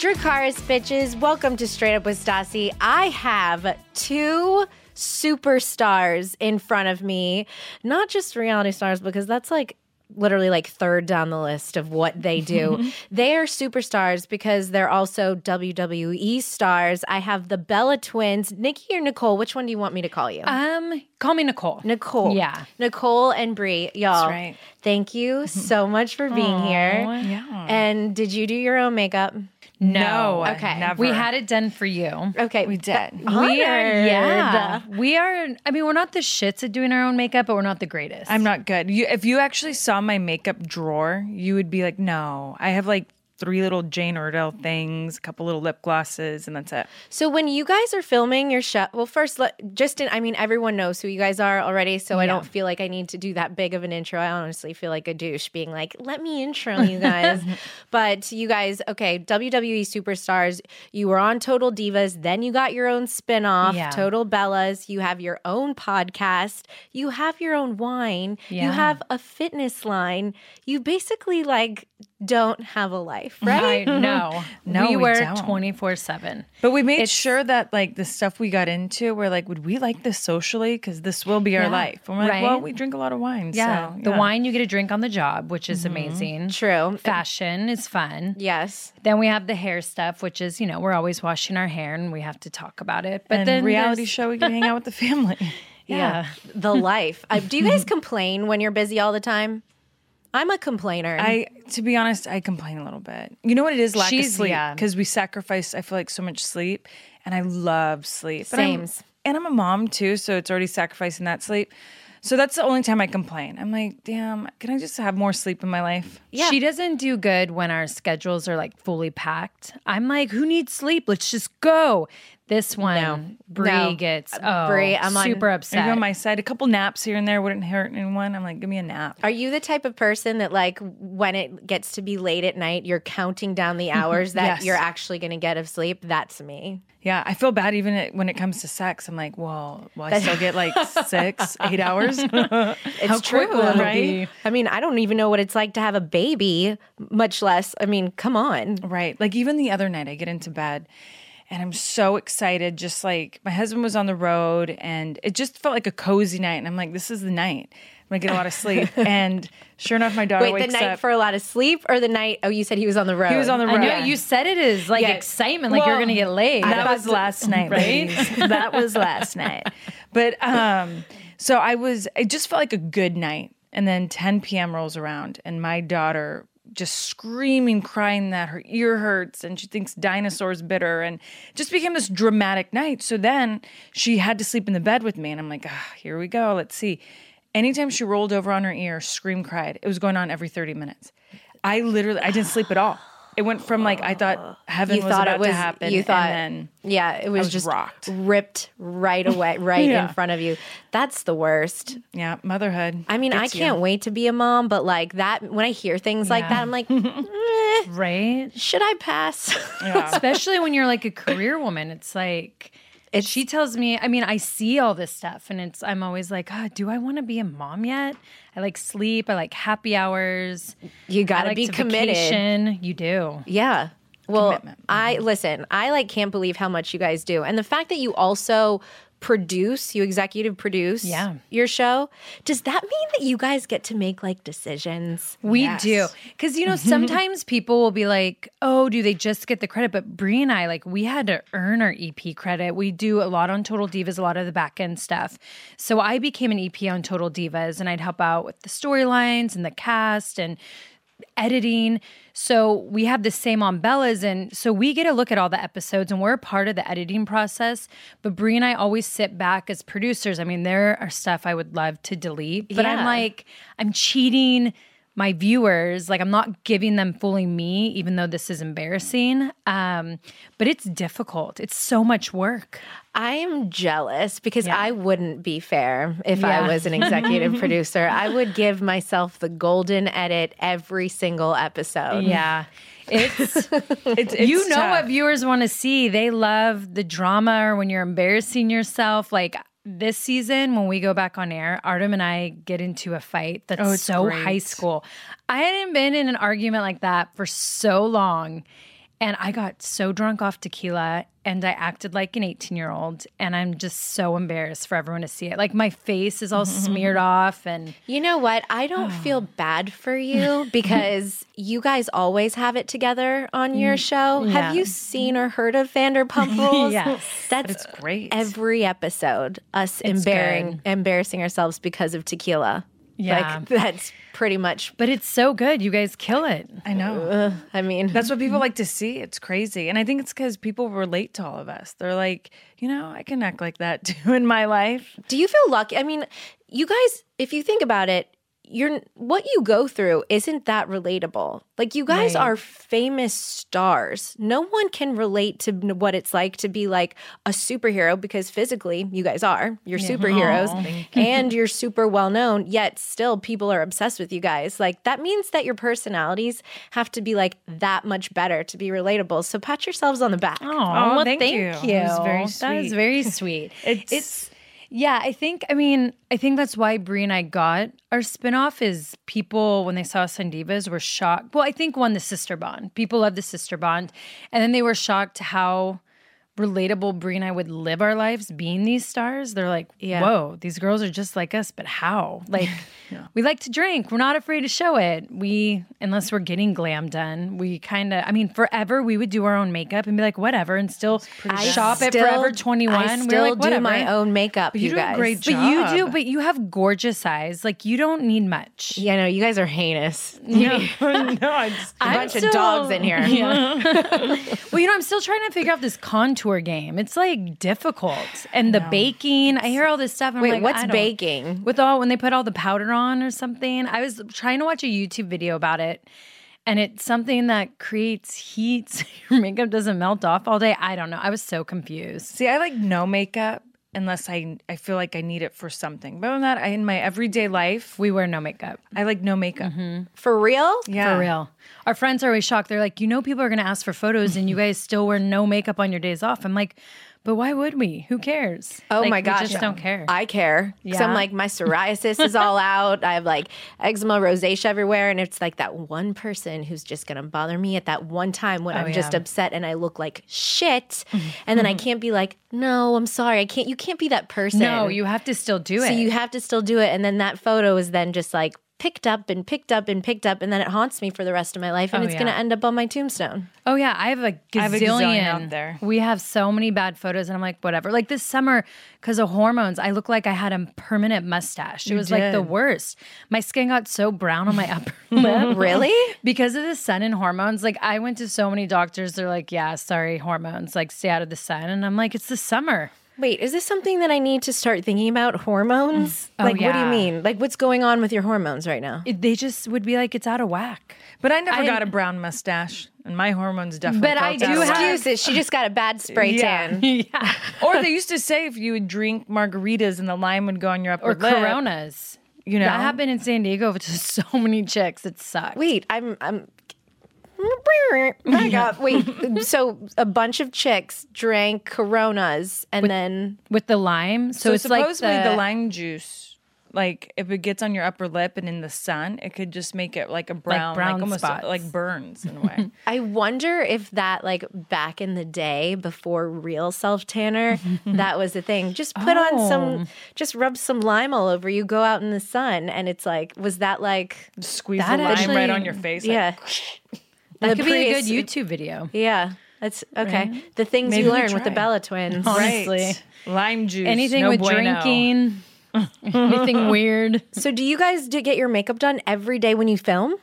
Dracarys bitches, welcome to Straight Up with Stassi. I have two superstars in front of me, not just reality stars, because that's like literally like third down the list of what they do. they are superstars because they're also WWE stars. I have the Bella twins, Nikki or Nicole. Which one do you want me to call you? Um, call me Nicole. Nicole. Yeah. Nicole and Brie, y'all. right. Thank you so much for being here. Yeah. And did you do your own makeup? No. Okay. We had it done for you. Okay. We did. We are, yeah. We are, I mean, we're not the shits at doing our own makeup, but we're not the greatest. I'm not good. You, if you actually saw my makeup drawer, you would be like, no. I have like three little Jane Iredale things, a couple little lip glosses, and that's it. So when you guys are filming your show, well, first, let, just in, I mean, everyone knows who you guys are already, so I don't feel like I need to do that big of an intro. I honestly feel like a douche being like, "Let me intro you guys." but you guys, okay, WWE superstars. You were on Total Divas, then you got your own spinoff, Yeah. Total Bellas. You have your own podcast. You have your own wine. You have a fitness line. You basically like don't have a life, right? I know. No, we we were 24 7. But we made It's- sure that like the stuff we got into, we're like, would we like this socially? Because this will be our Yeah. life. And we're like, Right. well, we drink a lot of wine. Yeah. so, The wine you get to drink on the job, which is amazing. True. Fashion is fun. Yes. Then we have the hair stuff, which is, you know, we're always washing our hair and we have to talk about it. But and then reality show, we can hang out with the family. Yeah. the life. Uh, do you guys complain when you're busy all the time? I'm a complainer. I, to be honest, I complain a little bit. You know what it is? Lack She's- of sleep. yeah. Because we sacrifice, I feel like, so much sleep. And I love sleep. But I'm- and I'm a mom too, so it's already sacrificing that sleep. So that's the only time I complain. I'm like, damn, can I just have more sleep in my life? Yeah. She doesn't do good when our schedules are like fully packed. I'm like, who needs sleep? Let's just go. This one, Brie No. gets Uh, oh, Brie, I'm super Are upset. you on my side? A couple naps here and there wouldn't hurt anyone. I'm like, give me a nap. Are you the type of person that, like, when it gets to be late at night, you're counting down the hours that Yes. you're actually going to get of sleep? That's me. Yeah, I feel bad even when it comes to sex. I'm like, well, will I still get like six, eight hours? It's true, quick right? be? I mean, I don't even know what it's like to have a baby, much less. I mean, come on. Right. Like even the other night, I get into bed and I'm so excited. Just like my husband was on the road and it just felt like a cozy night. And I'm like, this is the night. I'm gonna get a lot of sleep. and sure enough, my daughter Wait, the night up. for a lot of sleep or the night? Oh, you said he was on the road. he was on the road. I know you said it is like Yeah. excitement, like you're gonna get laid. That was last night, Right? that was last night. But um, so I was. It just felt like a good night. And then 10 p.m. rolls around, and my daughter just screaming, crying that her ear hurts and she thinks dinosaurs bit her, and just became this dramatic night. So then she had to sleep in the bed with me, and I'm like, ah, here we go. Let's see. Anytime she rolled over on her ear, scream, cried. It was going on every 30 minutes. I literally, I didn't sleep at all. It went from like I thought heaven You was thought about it was. to happen, you thought. and then yeah, it was, was just rocked. ripped right away, right Yeah. in front of you. That's the worst. Yeah, motherhood. I mean, I can't wait to be a mom, but like that, when I hear things like that, I'm like, eh, right. should I pass? Especially when you're like a career woman, it's like she tells me. I mean, I see all this stuff, and it's I'm always like, oh, do I want to be a mom yet? I like sleep. I like happy hours. you got to like be to committed. vacation. You do. Yeah. Well, Commitment. I listen, I like can't believe how much you guys do. And the fact that you also produce, you executive produce Yeah. your show. Does that mean that you guys get to make like decisions? We do. Because, you know, sometimes people will be like, oh, do they just get the credit? But Brie and I, like, we had to earn our EP credit. We do a lot on Total Divas, a lot of the back end stuff. So I became an EP on Total Divas and I'd help out with the storylines and the cast and editing. So we have the same on Bella's, and so we get a look at all the episodes, and we're a part of the editing process. But Brie and I always sit back as producers. I mean, there are stuff I would love to delete, but I'm like, I'm cheating my viewers. Like, I'm not giving them fully me, even though this is embarrassing. Um, but it's difficult. It's so much work. I am jealous because Yeah. I wouldn't be fair if Yeah. I was an executive producer. I would give myself the golden edit every single episode. Yeah. It's It's, you know tough. what viewers want to see. They love the drama or when you're embarrassing yourself. Like this season, when we go back on air, Artem and I get into a fight that's Oh, so great. high school. I hadn't been in an argument like that for so long. And I got so drunk off tequila and I acted like an 18 year old. And I'm just so embarrassed for everyone to see it. Like my face is all mm-hmm. smeared off. And You know what? I don't ah. feel bad for you because you guys always have it together on your mm. show. yeah. Have you seen or heard of Vanderpump Rules? Yes. That's it's great. Every episode, us embarrassing embarrassing ourselves because of tequila. Yeah. Like that's pretty much but it's so good. You guys kill it. I know. Uh, I mean That's what people like to see. It's crazy. And I think it's because people relate to all of us. They're like, you know, I can act like that too in my life. Do you feel lucky? I mean, you guys, if you think about it, you're what you go through isn't that relatable. Like you guys Right. are famous stars. No one can relate to what it's like to be like a superhero because physically you guys are. You're superheroes and you're super well known, yet still people are obsessed with you guys. Like that means that your personalities have to be like that much better to be relatable. So pat yourselves on the back. Oh, Oh, well, thank thank, you. you. It was very That was very sweet. It's- yeah, I think I mean I think that's why Brie and I got our spinoff is people when they saw us on Divas were shocked. Well, I think one the sister bond. People love the sister bond, and then they were shocked how relatable Brie and I would live our lives being these stars. They're like, Yeah. whoa, these girls are just like us, but how? Like, we like to drink. We're not afraid to show it. We, unless we're getting glam done, we kind of, I mean, forever we would do our own makeup and be like, whatever, and still shop at Forever 21. I We're like, do whatever. my own makeup. you you do a guys. great But you do, but you have gorgeous eyes. Like, you don't need much. Yeah, no, you guys are heinous. no, I just, A bunch of dogs in here. Well, you know, I'm still trying to figure out this contour game. It's like difficult. And the baking, I hear all this stuff. I'm Wait, like, what's I don't- baking? With all when they put all the powder on or something. I was trying to watch a YouTube video about it. And it's something that creates heat so your makeup doesn't melt off all day. I don't know. I was so confused. see, I like no makeup unless I I feel like I need it for something. But other than that, I, in my everyday life, We wear no makeup. I like no makeup. Mm-hmm. For real? Yeah. For real. Our friends are always shocked. They're like, you know, people are going to ask for photos and you guys still wear no makeup on your days off. I'm like, but why would we? Who cares? Oh Like, my gosh. just don't care. I care. Because I'm like, my psoriasis is all out. I have like eczema, rosacea everywhere. And it's like that one person who's just going to bother me at that one time when oh, I'm just upset and I look like shit. And then I can't be like, no, I'm sorry. I can't. You can't be that person. no, you have to still do it. So you have to still do it. And then that photo is then just like picked up and picked up and picked up. And then it haunts me for the rest of my life. And Oh, it's going to end up on my tombstone. Oh yeah, I have a gazillion, I have a gazillion out there. We have so many bad photos, and I'm like, whatever. Like this summer, because of hormones, I look like I had a permanent mustache. It was like the worst. My skin got so brown on my upper lip. Really? Because of the sun and hormones. Like I went to so many doctors. They're like, yeah, sorry, hormones. Like stay out of the sun. And I'm like, it's the summer. Wait, is this something that I need to start thinking about? Hormones? Mm. Oh, like, what do you mean? Like, what's going on with your hormones right now? It- they just would be like, it's out of whack. But I never I- got a brown mustache, and my hormones definitely. But I do have- Excuses. She just got a bad spray Yeah. tan. yeah. Or they used to say if you would drink margaritas and the lime would go on your upper Or lip. coronas. You know? That happened in San Diego to so many chicks. It sucked. Wait, I'm. I'm. Back up. Wait. So a bunch of chicks drank Coronas, and then with the lime. So, So, it's like supposedly the, the, lime juice like if it gets on your upper lip and in the sun, it could just make it like a brown, like, brown almost spots. like burns in a way. I wonder if that, like back in the day before real self tanner, that was the thing. Just put on some, oh. just rub some lime all over you, go out in the sun. And it's like, was that like, Squeeze That the lime actually- right on your face. like, yeah. That The could be a good YouTube video. Yeah. That's okay. The things Maybe you learn with the. Bella twins. Honestly. Right. Lime juice. Anything no with bueno. drinking, anything weird. So, do you guys do get your makeup done every day when you film?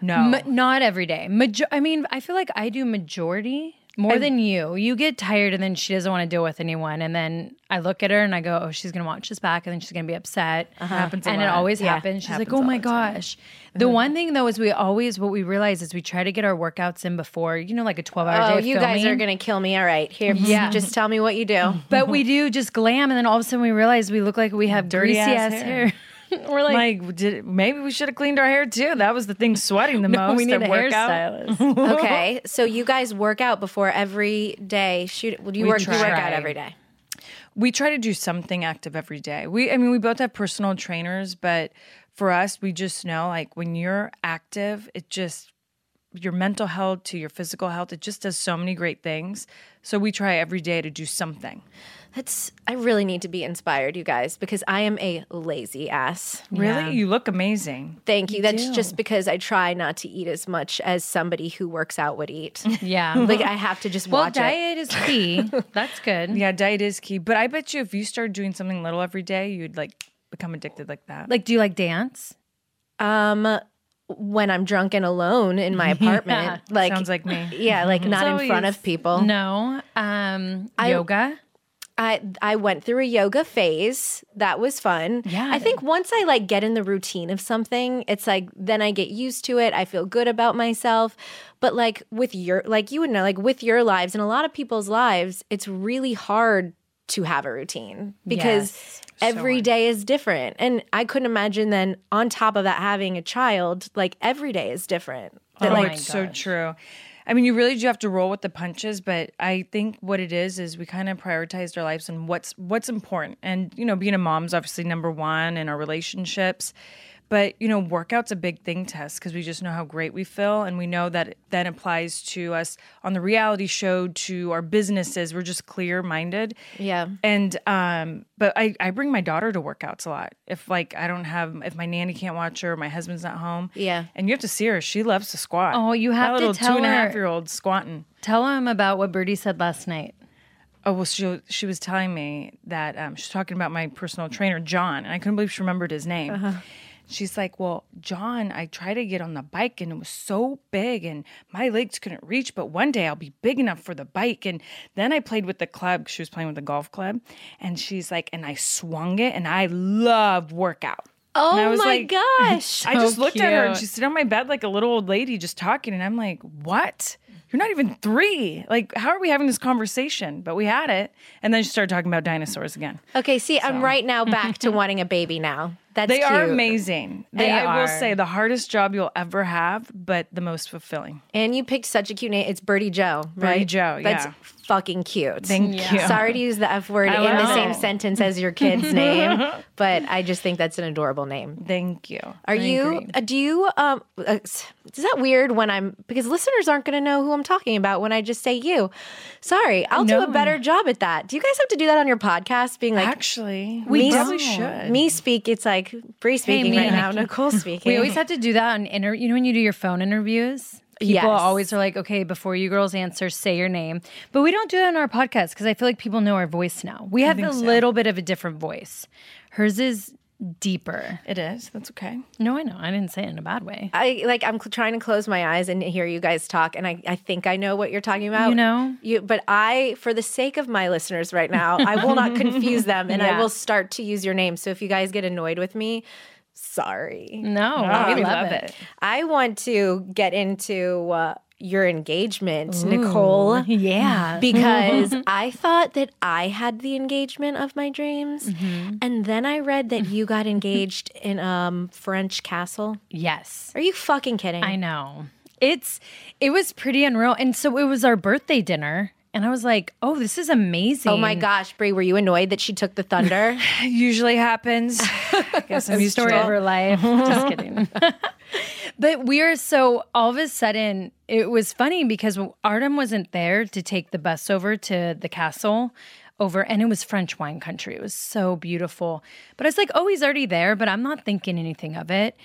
No. Ma- not every day. Majo- I mean, I feel like I do majority more than you. You get tired and then she doesn't want to deal with anyone. And then I look at her and I go, oh, she's going to watch this back and then she's going to be upset. Uh-huh. Happens and it always Yeah, happens. She's like, oh all my the time. gosh. The mm-hmm. one thing though is we always, what we realize is we try to get our workouts in before, you know, like a 12 hour Oh, day. you guys are going to kill me. All right. Here, Yeah. just tell me what you do. But we do just glam. And then all of a sudden we realize we look like we have Dirty greasy ass ass hair. hair. We're like, like, did maybe we should have cleaned our hair too? That was the thing sweating the no, most. we need our a workout. hairstylist. okay. So, you guys work out before every day. Shoot. Well, you We work, you work out every day. We try to do something active every day. We, I mean, we both have personal trainers, but for us, we just know like when you're active, it just your mental health to your physical health, it just does so many great things. So we try every day to do something. That's, I really need to be inspired, you guys, because I am a lazy ass. Really, you look amazing. Thank you. That's just because I try not to eat as much as somebody who works out would eat. yeah. like I have to just well, watch it. diet is key. That's good. Yeah, diet is key. But I bet you if you started doing something little every day, you'd like become addicted like that. Like, do you like dance? Um, when I'm drunk and alone in my apartment, like Sounds like me. yeah, like not in front of people. No. Um, yoga. I I went through a yoga phase. That was fun. Yeah. I think once I like get in the routine of something, it's like then I get used to it. I feel good about myself. But like with your like you would know, like with your lives and a lot of people's lives, it's really hard to have a routine because Yes. every day is different. And I couldn't imagine then on top of that having a child, like every day is different. That Oh, like it's so true. I mean, you really do have to roll with the punches, but I think what it is is we kind of prioritized our lives and what's what's important. And you know, being a mom's obviously number one in our relationships. But you know, workout's a big thing to us because we just know how great we feel, and we know that it then applies to us on the reality show, to our businesses. We're just clear minded. Yeah. And um, but I I bring my daughter to workouts a lot. If like I don't have if my nanny can't watch her, or my husband's not home. Yeah. And you have to see her. She loves to squat. Oh, you That have to little tell two and a half her- year old squatting. Tell him about what Birdie said last night. Oh well, she she was telling me that um, she's talking about my personal trainer John, and I couldn't believe she remembered his name. Uh-huh. She's like, "Well, John, I tried to get on the bike, and it was so big, and my legs couldn't reach. But one day I'll be big enough for the bike." And then I played with the club. She was playing with the golf club, and she's like, "And I swung it, and I love workout." Oh And I oh was my like- gosh. I just looked at her and she's sitting on my bed like a little old lady just talking. And I'm like, what? You're not even three. Like, how are we having this conversation? But we had it. And then she started talking about dinosaurs again. Okay, see, I'm right now back to wanting a baby now. That's They are amazing. They, They I will say, the hardest job you'll ever have, but the most fulfilling. And you picked such a cute name. It's Birdie Joe, right? Joe, That's yeah. fucking cute. Thank you. Sorry to use the F word in the same sentence as your kid's name, but I just think that's an adorable name. Thank you. Are you? Uh, do you? Um, uh, is that weird when I'm because listeners aren't going to know who I'm talking about when I just say you? Sorry, I'll do a better job at that. Do you guys have to do that on your podcast? Being like, Actually, we we probably should. Me speak. It's like Brie speaking me. right now. Nicole speaking. We always have to do that on inter. You know when you do your phone interviews, people Yes. always are like, "Okay, before you girls answer, say your name." But we don't do that on our podcast because I feel like people know our voice now. We have a little bit of a different voice. Hers is deeper. It is. That's okay. No, I know. I didn't say it in a bad way. I like I'm cl- trying to close my eyes and hear you guys talk and I, I think I know what you're talking about. You know? You but I for the sake of my listeners right now, I will not confuse them and I will start to use your name. So if you guys get annoyed with me, sorry. No, Oh, we love, it. I want to get into uh, your engagement, Nicole. Yeah. Because I thought that I had the engagement of my dreams. And then I read that you got engaged in um French castle. yes. Are you fucking kidding? I know. It's it was pretty unreal. And so it was our birthday dinner And I was like, oh, this is amazing. Oh my gosh, Brie, were you annoyed that she took the thunder? Usually happens. I guess I'm used story to of it. her life. Just kidding. but we are so all of a sudden it was funny because Artem wasn't there to take the bus over to the castle over and it was French wine country. It was so beautiful. But I was like, oh, he's already there, but I'm not thinking anything of it.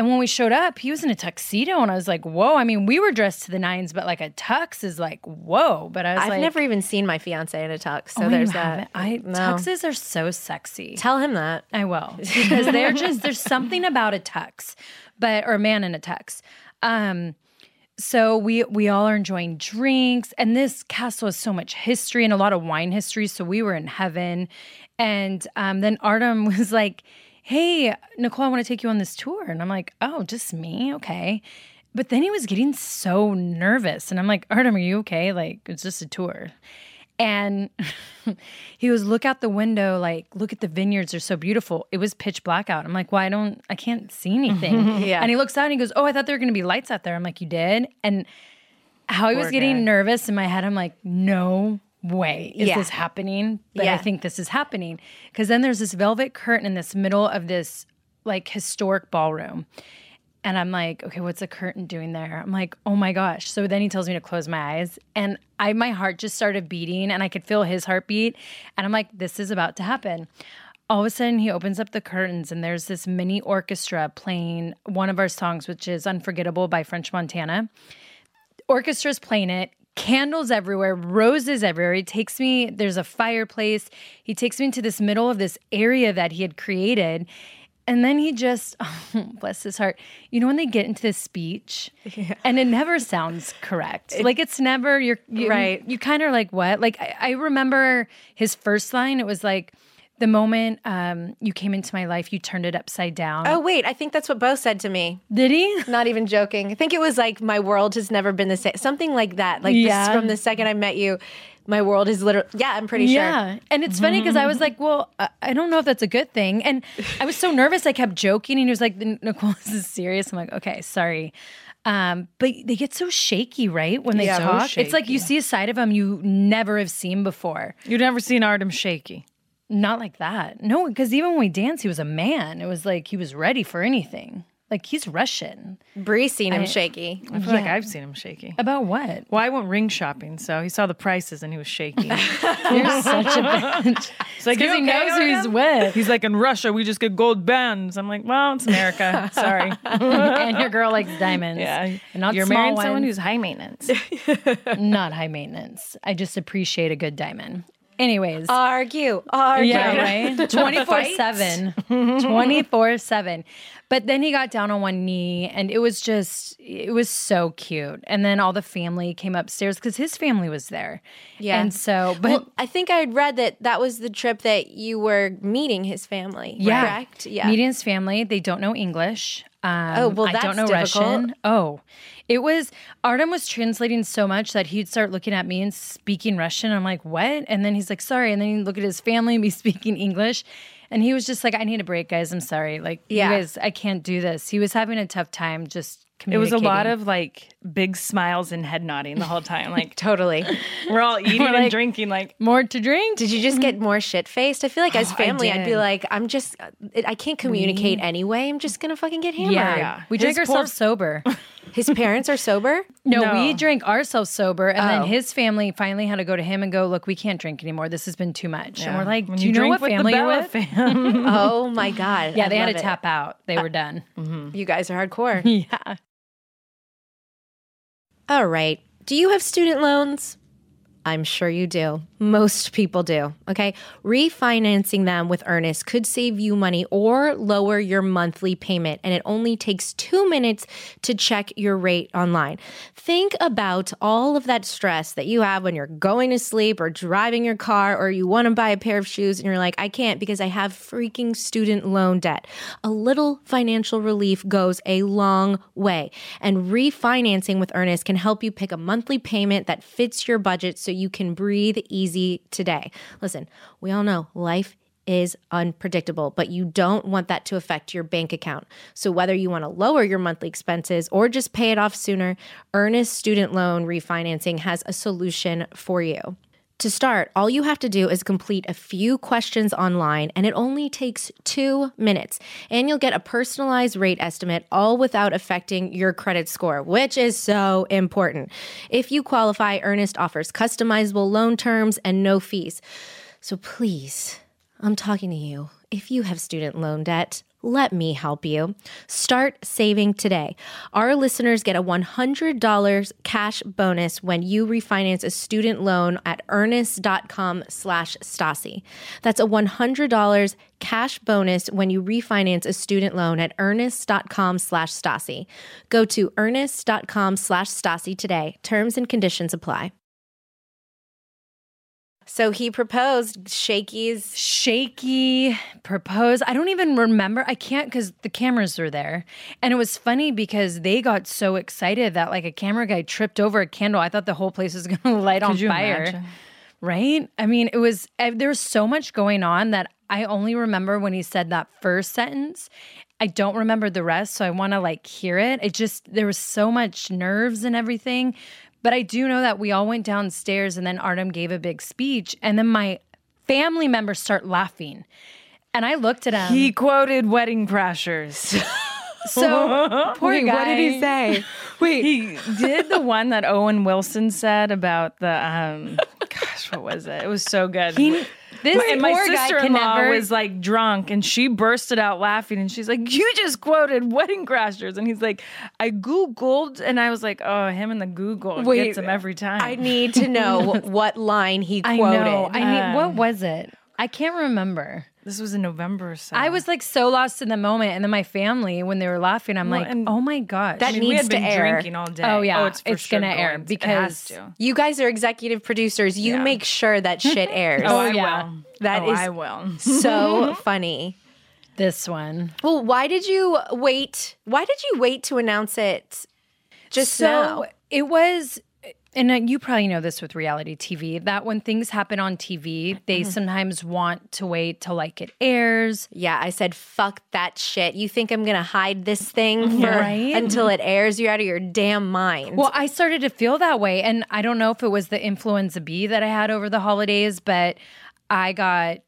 And when we showed up, he was in a tuxedo, and I was like, "Whoa!" I mean, we were dressed to the nines, but like a tux is like, "Whoa!" But I was I've like, never even seen my fiance in a tux, so "Oh, there's that. I No. tuxes are so sexy. Tell him that. I will because they're just there's something about a tux, but or a man in a tux. Um, so we we all are enjoying drinks, and this castle has so much history and a lot of wine history. So we were in heaven, and um, then Artem was like, "Hey, Nicole, I want to take you on this tour," and I'm like, "Oh, just me? Okay." But then he was getting so nervous, and I'm like, "Artem, are you okay? Like, it's just a tour." And he was look out the window, like, look at the vineyards, they're so beautiful. It was pitch black out. I'm like, well, I don't, I can't see anything. Yeah. And he looks out and he goes, Oh, I thought there were gonna be lights out there. I'm like, You did? And how he was Poor getting guy. nervous in my head, I'm like, No way is Yeah. this happening? But Yeah. I think this is happening. Cause then there's this velvet curtain in this middle of this like historic ballroom. And I'm like, okay, what's the curtain doing there? I'm like, oh my gosh. So then he tells me to close my eyes. And I my heart just started beating and I could feel his heartbeat. And I'm like, this is about to happen. All of a sudden he opens up the curtains and there's this mini orchestra playing one of our songs, which is Unforgettable by French Montana orchestra's playing it candles everywhere roses everywhere. He takes me there's a fireplace. He takes me to this middle of this area that he had created. And then he just oh, bless his heart. You know when they get into this speech? And it never sounds correct. Like it's never you're you, Right. you kind of like what? Like I, I remember his first line it was like the moment um, you came into my life you turned it upside down Oh wait, I think that's what Bo said to me. did he Not even joking. I think it was like my world has never been the same. Something like that. Like this from the second I met you, my world is literally. Yeah, I'm pretty sure. Yeah. And it's funny because I was like, well, I- I don't know if that's a good thing. And I was so nervous. I kept joking. And he was like, Nicole, this is serious. I'm like, okay, sorry. Um, but they get so shaky, right? When they Yeah, so talk. It's like you see a side of them you never have seen before. You've never seen Artem shaky. Not like that. No, because even when we danced, he was a man. It was like he was ready for anything. Like he's Russian. Brie seen him shaky. I feel like I've seen him shaky. About what? Well, I went ring shopping, so he saw the prices and he was shaky. You're such a bitch. It's like Because he okay, knows who he's with. He's like, in Russia, we just get gold bands. I'm like, well, it's America. Sorry. and your girl likes diamonds. Yeah. And not You're small marrying someone who's high maintenance. not high maintenance. I just appreciate a good diamond. Anyways. Argue, argue. yeah, right? 24 7. 24 7. But then he got down on one knee and it was just, it was so cute. And then all the family came upstairs because his family was there. Yeah. And so, but well, I think I had read that that was the trip that you were meeting his family. yeah. Correct. Yeah. Meeting his family, they don't know English. Um, Oh, well, I don't know difficult. Russian. Oh, it was Artem was translating so much that he'd start looking at me and speaking Russian. I'm like, what? And then he's like, sorry. And then he'd look at his family and be speaking English. And he was just like, I need a break, guys. I'm sorry. Like, Yeah. you guys, I can't do this. He was having a tough time just It was a lot of like big smiles and head nodding the whole time. Like totally. we're all eating and like- drinking. Like more to drink. Did you just get more shit faced? I feel like oh, as Oh, I family, I'd be like, I'm just, I can't communicate anyway. I'm just gonna fucking get hammered. yeah. Yeah. We His drank poor- ourselves sober. His parents are sober. No, No. we drank ourselves sober, and Oh. then his family finally had to go to him and go, "Look, we can't drink anymore. This has been too much." And we're like, when "Do you, know what family you're Bella with?" fam. oh my god. Yeah, I they had to it. tap out. They were done. Mm-hmm. You guys are hardcore. yeah. All right. Do you have student loans? I'm sure you do. Most people do. Okay. Refinancing them with Earnest could save you money or lower your monthly payment. And it only takes two minutes to check your rate online. Think about all of that stress that you have when you're going to sleep or driving your car or you want to buy a pair of shoes and you're like, I can't because I have freaking student loan debt. A little financial relief goes a long way. And refinancing with Earnest can help you pick a monthly payment that fits your budget so you can breathe easy today. Listen, we all know life is unpredictable, but you don't want that to affect your bank account. So, whether you want to lower your monthly expenses or just pay it off sooner, Earnest Student Loan Refinancing has a solution for you. To start, all you have to do is complete a few questions online, and it only takes two minutes. And you'll get a personalized rate estimate, all without affecting your credit score, which is so important. If you qualify, Earnest offers customizable loan terms and no fees. So please, I'm talking to you. If you have student loan debt, let me help you. Start saving today. Our listeners get a $100 cash bonus when you refinance a student loan at earnest.com slash Stassi. That's a $100 cash bonus when you refinance a student loan at earnest.com slash Stassi. Go to earnest.com slash Stassi today. Terms and conditions apply. So he proposed Shaky's shaky propose. I don't even remember. I can't because the cameras were there. And it was funny because they got so excited that like a camera guy tripped over a candle. I thought the whole place was going to light on Could you fire. imagine? Right? I mean, it was, eh, there was so much going on that I only remember when he said that first sentence. I don't remember the rest. So I want to like hear it. It just, there was so much nerves and everything. But I do know that we all went downstairs and then Artem gave a big speech. And then my family members start laughing. And I looked at him. He quoted Wedding Crashers. so poor Wait, guy. what did he say? Wait, he did the one that Owen Wilson said about the um gosh, what was it? It was so good. He- this and my poor guy can sister-in-law never- was like drunk and she bursted out laughing and she's like, You just quoted Wedding Crashers. And he's like, I Googled and I was like, Oh, him and the Google Wait, gets him every time. I need to know what line he I quoted. know. I need, what was it? I can't remember. This was in November. So I was like so lost in the moment, and then my family, when they were laughing, I'm like, "Oh my gosh!" That I mean, needs we had to been air. drinking all day. Oh, yeah. Oh, it's, for It's sure gonna air going to- it has because to. You guys are executive producers. You Yeah. make sure that shit airs. Oh, I yeah. will. That oh, is- I will. so funny. this one. Well, why did you wait? Why did you wait to announce it just so now? it was and uh, you probably know this with reality TV that when things happen on TV, they Mm-hmm. sometimes want to wait till like it airs. Yeah, I said fuck that shit. You think I'm gonna hide this thing for Right? until it airs? You're out of your damn mind. Well, I started to feel that way. And I don't know if it was the influenza B that I had over the holidays, but I got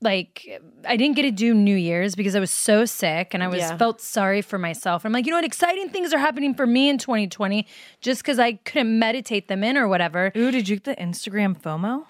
like I didn't get to do New Year's because I was so sick and I was Yeah. felt sorry for myself. I'm like, you know what, exciting things are happening for me in 2020 just because I couldn't meditate them in or whatever. Ooh, did you get the Instagram FOMO?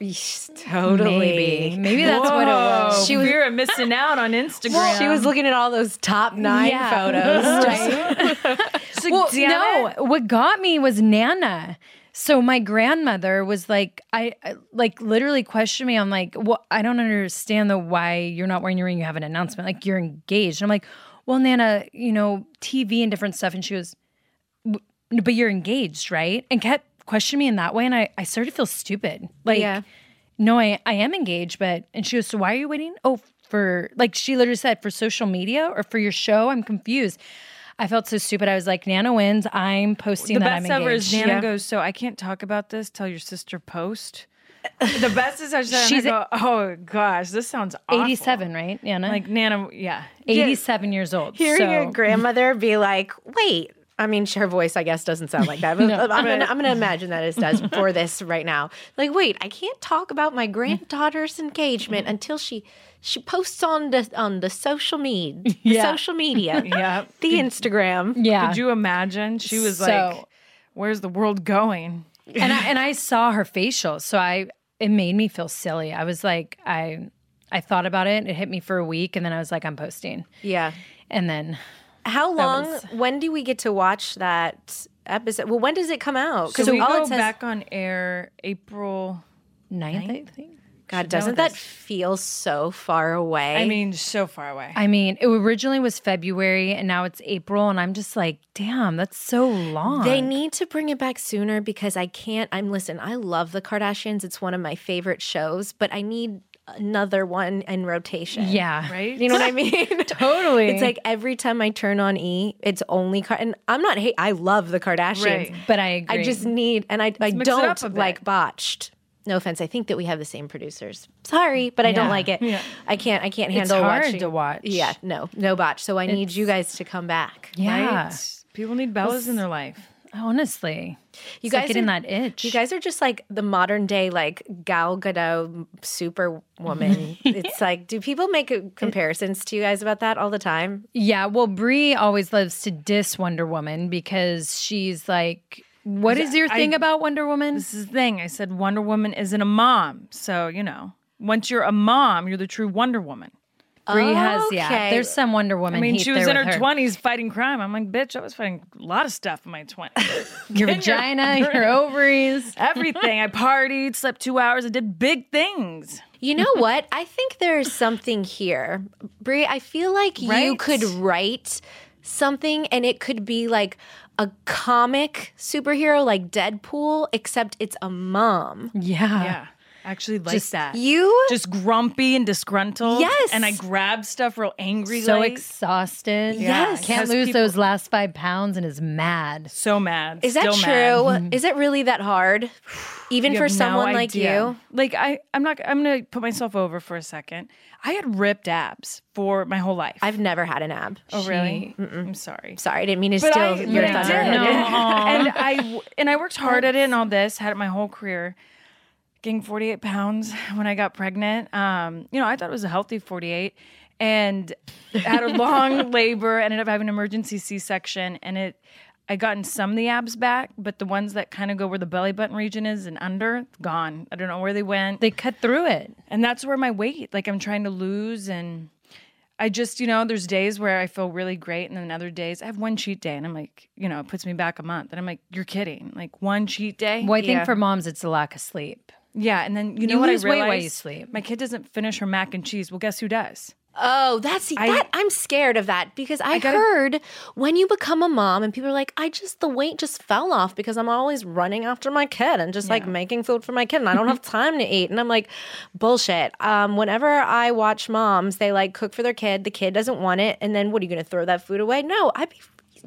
totally. Maybe. Maybe that's what it was. She was Vera missing out on Instagram. She was looking at all those top nine Yeah. photos. She's like, Well, no, it." what got me was Nana. So my grandmother was like, I, I like literally questioned me. I'm like, well, I don't understand the why you're not wearing your ring. You have an announcement, like you're engaged. And I'm like, well, Nana, you know, TV and different stuff. And she was, but you're engaged, right? And kept questioning me in that way. And I, I started to feel stupid. Like, Yeah. no, I, I am engaged, but and she goes, so why are you waiting? Oh, for like she literally said for social media or for your show. I'm confused. I felt so stupid. I was like, Nana wins. I'm posting The that I'm best ever is. Nana Yeah. goes, So I can't talk about this. Tell your sister post. the best is I she said, She's She's go, Oh gosh, this sounds awful. 87, right, Nana? Like Nana, yeah. 87 years old. Hearing so. your grandmother be like, wait. I mean, her voice, I guess, doesn't sound like that. But I'm gonna, I'm gonna imagine that it does for this right now. Like, wait, I can't talk about my granddaughter's engagement until she she posts on the on the social media, the Yeah. social media, Yeah. the Instagram. yeah. Could you imagine? She was So- like, Where's the world going? and I and I saw her facial, so I it made me feel silly. I was like, I I thought about it. It hit me for a week, and then I was like, I'm posting. Yeah. And then How long? was- When do we get to watch that episode? Well, when does it come out? So we all go it says, back on air April. 9th, I think. God, done doesn't that feel so far away? I mean, so far away. I mean, it originally was February and now it's April, and I'm just like, damn, that's so long. They need to bring it back sooner because I can't. I'm listen. I love the Kardashians. It's one of my favorite shows, but I need another one in rotation. yeah, right? You know what I mean? totally. It's like every time I turn on E, it's only Kar- and I'm not hate. I love the Kardashians. Right. but I agree. I just need and I I mix it don't up a bit. like botched. no offense, I think that we have the same producers. Sorry, but I don't like it. I can't. I can't It's handle hard watching. to watch. Yeah, no, no botch. So I need you guys to come back. Yeah. Right? People need Bellas in their life. Honestly. You It's like guys getting are- that itch. You guys are just like the modern day like Gal Gadot superwoman. it's like, do people make uh, comparisons to you guys about that all the time? Yeah, well, Brie always loves to diss Wonder Woman because she's like, what is your thing about Wonder Woman? This is the thing. I said Wonder Woman isn't a mom. So, you know, once you're a mom, you're the true Wonder Woman. Brie has, yeah. Okay. There's some Wonder Woman. I mean, heat she was there in with her 20s fighting crime. I'm like, bitch, I was fighting a lot of stuff in my 20s. Your vagina, your ovaries. Everything. I partied, slept two hours, I did big things. You know what? I think there's something here. Brie, I feel like you could write something and it could be like a comic superhero like Deadpool, except it's a mom. Yeah. Yeah. Actually, like just, that. You Just grumpy and disgruntled. Yes. And I grab stuff real angry. So like, exhausted. Yes. Can't lose people- those last five pounds and is mad. so mad. is that still true? mad. Is it really that hard? Even You for have no someone like you? Like I, I'm not. I'm gonna put myself over for a second. I had ripped abs for my whole life. I've never had an ab. oh really? I'm sorry. Sorry, I didn't mean to But steal I, your but I thunder. did. No. and I and I worked hard at it and all this. Had it my whole career. Gained 48 pounds when I got pregnant. Um, you know, I thought it was a healthy 48, and had a long labor. Ended up having an emergency C-section, and it. I gotten some of the abs back, but the ones that kind of go where the belly button region is and under, gone. I don't know where they went. They cut through it. And that's where my weight, like I'm trying to lose. And I just, you know, there's days where I feel really great. And then other days I have one cheat day and I'm like, you know, it puts me back a month. And I'm like, you're kidding. Like one cheat day. Well, I think for moms, it's a lack of sleep. Yeah. And then you know You what I realized? while you sleep. My kid doesn't finish her mac and cheese. Well, guess who does? Oh, that's that. I'm scared of that because I, heard when you become a mom and people are like, I just the weight just fell off because I'm always running after my kid and just like making food for my kid and I don't have time to eat. And I'm like, bullshit. Um, whenever I watch moms, they like cook for their kid, the kid doesn't want it, and then what are you gonna throw that food away? No, I'd be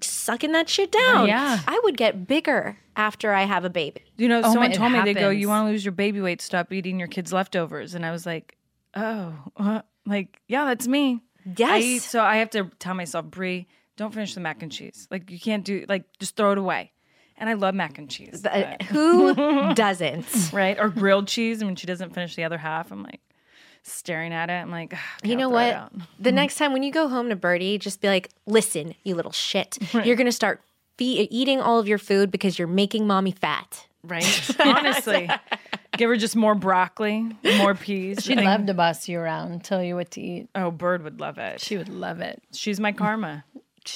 sucking that shit down. Yeah. I would get bigger after I have a baby. You know, Oh, someone it told me they go, you want to lose your baby weight, stop eating your kids' leftovers. And I was like, oh, uh, like, yeah, that's me. I Yes. eat, so I have to tell myself, Brie, don't finish the mac and cheese. Like, you can't do, like, just throw it away. And I love mac and cheese. Uh, Who doesn't? right? Or grilled cheese. I mean, she doesn't finish the other half, I'm like staring at it. I'm like, "Ugh, You know throw it what? out." The next time when you go home to Birdie, just be like, listen, you little shit. You're going to start fe- eating all of your food because you're making mommy fat. Right? Honestly, give her just more broccoli, more peas. She'd I love to boss you around, tell you what to eat. Oh, Bird would love it. She would love it. She's my karma.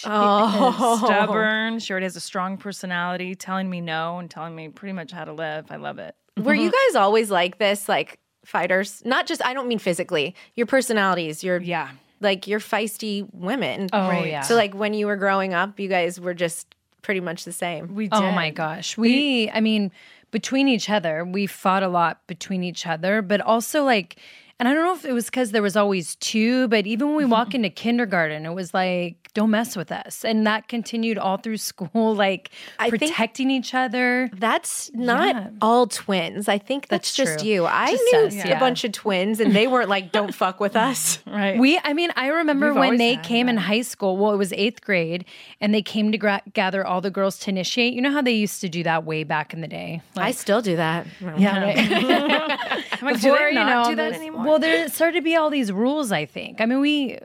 Oh. Stubborn. She already has a strong personality, telling me no and telling me pretty much how to live. I love it. Were you mm-hmm. guys always like this, like fighters? Not just, I don't mean physically, your personalities, your, Yeah. like, you're feisty women. Oh, right? yeah. So, like, when you were growing up, you guys were just pretty much the same. We did. Oh my gosh. We, I mean, between each other, we fought a lot between each other, but also like, and I don't know if it was because there was always two, but even when we walk into kindergarten, it was like, don't mess with us. And that continued all through school, like I protecting each other. That's not Yeah. all twins. I think that's, That's just true. you. I Just knew us, a bunch of twins and they weren't like, don't fuck with us. Right. We, I mean, I remember We've when they had came in high school. Well, it was eighth grade, and they came to gra- gather all the girls to initiate. You know how they used to do that way back in the day. I still do that. Yeah, right. I'm like, do they not do that anymore? Well, there started to be all these rules. I think. I mean, we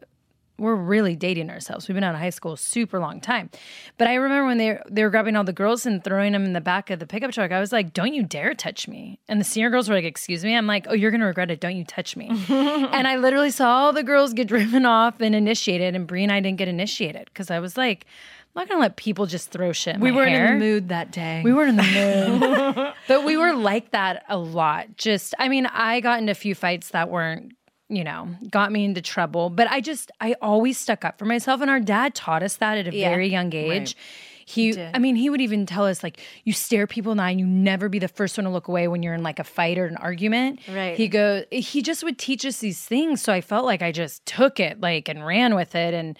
we're really dating ourselves. We've been out of high school a super long time, but I remember when they they were grabbing all the girls and throwing them in the back of the pickup truck. I was like, "Don't you dare touch me!" And the senior girls were like, "Excuse me." I'm like, "Oh, you're gonna regret it. Don't you touch me." and I literally saw all the girls get driven off and initiated, and Brie and I didn't get initiated because I was like. I'm not gonna let people just throw shit. In we weren't hair. in the mood that day. We weren't in the mood. but we were like that a lot. Just, I mean, I got into a few fights that weren't, you know, got me into trouble. But I just, I always stuck up for myself. And our dad taught us that at a Yeah. very young age. He, I mean, he would even tell us, like, you stare people in the eye and you never be the first one to look away when you're in like a fight or an argument. Right. He goes, he just would teach us these things. So I felt like I just took it, like, and ran with it. And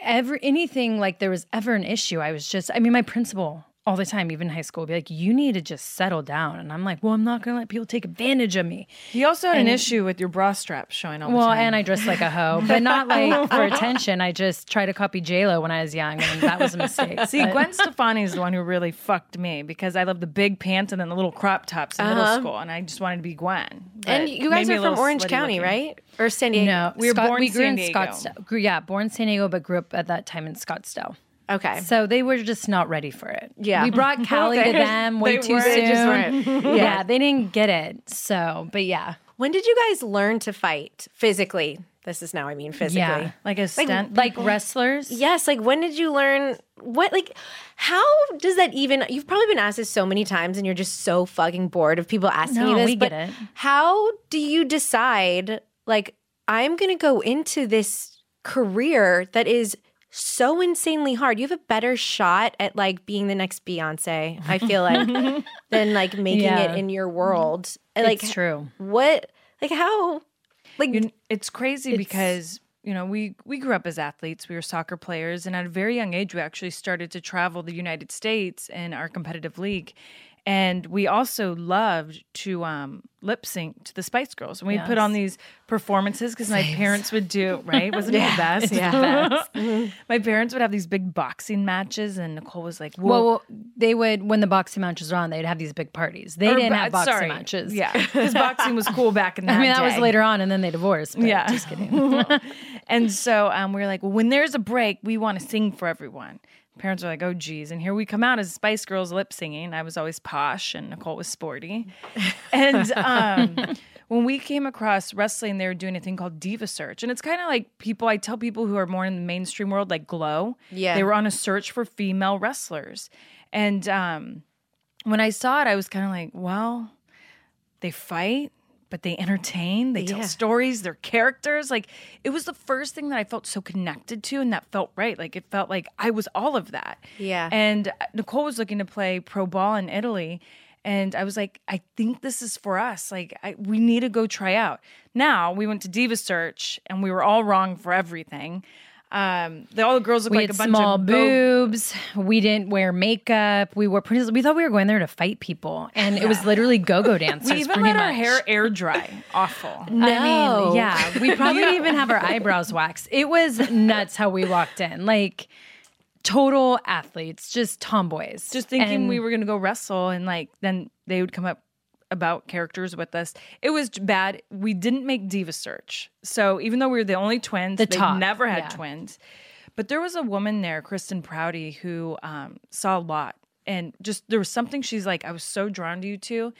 ever anything like there was ever an issue, I was just, I mean, my principal all the time, even in high school, be like, you need to just settle down. And I'm like, well, I'm not going to let people take advantage of me. He also had an issue with your bra straps showing all the time. Well, and I dress like a hoe, but not like for attention. I just tried to copy Lo when I was young, and that was a mistake. See, But- Gwen Stefani is the one who really fucked me because I love the big pants and then the little crop tops in middle uh-huh. school, and I just wanted to be Gwen. And you guys are from Orange County, looking. right? Or San Diego? no, We were born we grew San in Scottsdale. Yeah, born in San Diego, but grew up at that time in Scottsdale. Okay. So they were just not ready for it. Yeah. we brought Cali to them way too weren't. soon. Just yeah, they didn't get it. So, but yeah, When did you guys learn to fight physically? This is now I mean physically. Yeah. Like a stunt. like wrestlers. Yes, like when did you learn what like how does that even you've probably been asked this so many times and you're just so fucking bored of people asking No, you this. we but get it. How do you decide like I'm gonna go into this career that is so insanely hard. You have a better shot at like being the next Beyonce, I feel like, than like making Yeah. it in your world. And, Like it's true. what like how like You- it's crazy because you know we we grew up as athletes we were soccer players and at a very young age we actually started to travel the united states in our competitive league and we also loved to um, lip sync to the Spice Girls, and we put on these performances because my parents would do right. Wasn't it the best? Yeah, my parents would have these big boxing matches, and Nicole was like, "Whoa, Well, they would when the boxing matches were on, they'd have these big parties. They Or didn't have boxing sorry. matches. Yeah, because boxing was cool back in that I mean that was later on, and then they divorced. Yeah. just kidding. And so um, we were like, well, when there's a break, we want to sing for everyone. Parents are like, oh, geez. And here we come out as Spice Girls lip singing. I was always posh and Nicole was sporty. and um, when we came across wrestling, they were doing a thing called Diva Search. And it's kind of like people, I tell people who are more in the mainstream world, like Glow. Yeah. They were on a search for female wrestlers. And um, when I saw it, I was kind of like, well, they fight, but they entertain, they tell stories, they're characters. Like it was the first thing that I felt so connected to and that felt right. Like it felt like I was all of that. Yeah. And Nicole was looking to play pro ball in Italy. And I was like, I think this is for us. Like, I, we need to go try out. Now we went to Diva Search and we were all wrong for everything. Um, the, all the girls look we like had a bunch small of bo- boobs. We didn't wear makeup. We were pretty. We thought we were going there to fight people, and it was literally go-go dancers. We even pretty let our hair air dry. Awful. no. I mean, yeah, we probably didn't even have our eyebrows waxed. It was nuts how we walked in, like total athletes, just tomboys. just thinking And we were gonna go wrestle and like then they would come up about characters with us. It was bad. We didn't make Diva Search. So even though we were the only twins, The they top, never had yeah. twins. But there was a woman there, Kristen Prouty, who um, saw a lot. And just there was something she's like, I was so drawn to you two.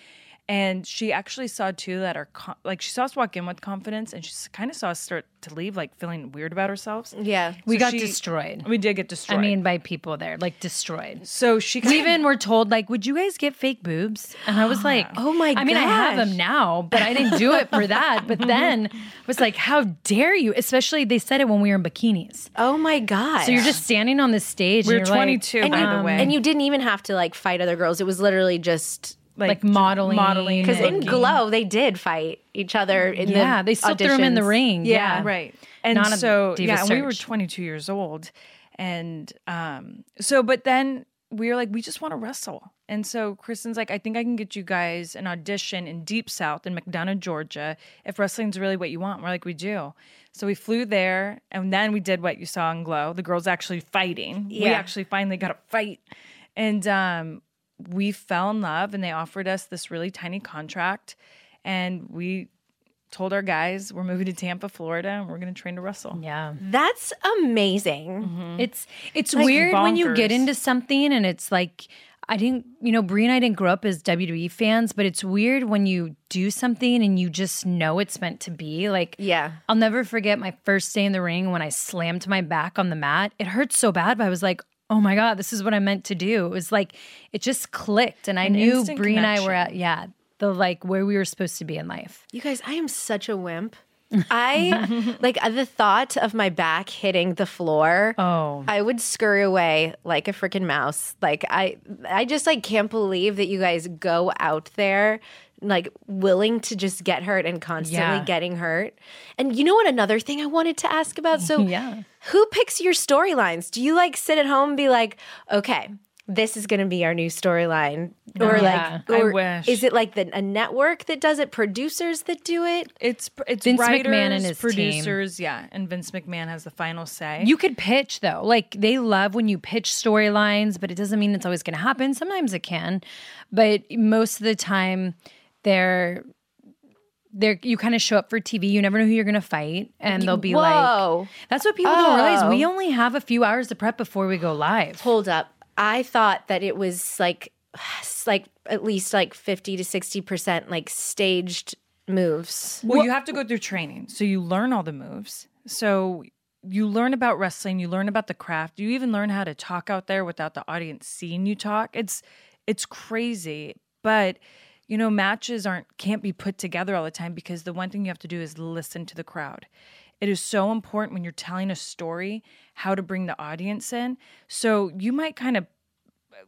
And she actually saw too that our co- like she saw us walk in with confidence, and she kind of saw us start to leave like feeling weird about ourselves. Yeah. we So got she- destroyed. We did get destroyed. I mean, by people there, like destroyed. so she We even were told, like, would you guys get fake boobs? And I was ah. like, Oh my god I mean, I have them now, but I didn't do it for that. But then I was like, how dare you? Especially they said it when we were in bikinis. Oh my god. So you're just standing on the stage. we were and you're like- 22 and by you, the um, way, and you didn't even have to like fight other girls. It was literally just like modeling, modeling because in Glow they did fight each other in Yeah, the they still threw 'em in the ring. Yeah. right. And Not so yeah and we were 22 years old and um so but then we were like we just want to wrestle. And so kristen's like i think i can get you guys an audition in deep south in mcdonough georgia if wrestling's really what you want. We're like we do. So we flew there and then we did what you saw in glow. The girls actually fighting. We actually finally got a fight. And um we fell in love and they offered us this really tiny contract and we told our guys we're moving to Tampa, Florida, and we're going to train to wrestle. Yeah. That's amazing. Mm-hmm. It's it's weird when you get into something and it's like I didn't, you know, Brie and I didn't grow up as WWE fans, but it's weird when you do something and you just know it's meant to be. Like, Yeah. I'll never forget my first day in the ring when I slammed my back on the mat. It hurt so bad, but I was like, oh my God, this is what I meant to do. It was like, it just clicked. And I knew instant Brie and I were at, yeah, the like where we were supposed to be in life. You guys, I am such a wimp. I like the thought of my back hitting the floor. Oh. I would scurry away like a freaking mouse. Like I I just like can't believe that you guys go out there like willing to just get hurt and constantly Yeah. getting hurt. And you know what another thing I wanted to ask about? So Yeah. who picks your storylines? Do you like sit at home and be like, "Okay, this is going to be our new storyline, or Yeah, like, I or wish. is it like the, a network that does it, producers that do it? It's it's Vince writers, McMahon and his team. producers, yeah, and Vince McMahon has the final say. You could pitch though. Like they love when you pitch storylines, but it doesn't mean it's always going to happen. Sometimes it can, but most of the time they're they're you kind of show up for TV. You never know who you're going to fight, and they'll be like, Whoa. "That's what people don't realize. We Oh. only have a few hours to prep before we go live." Hold up. I thought that it was like, like at least like 50 to 60% like staged moves. Well, you have to go through training. So you learn all the moves. So you learn about wrestling, you learn about the craft. You even learn how to talk out there without the audience seeing you talk. It's it's crazy. But you know, matches aren't can't be put together all the time because the one thing you have to do is listen to the crowd. It is so important when you're telling a story how to bring the audience in. So you might kind of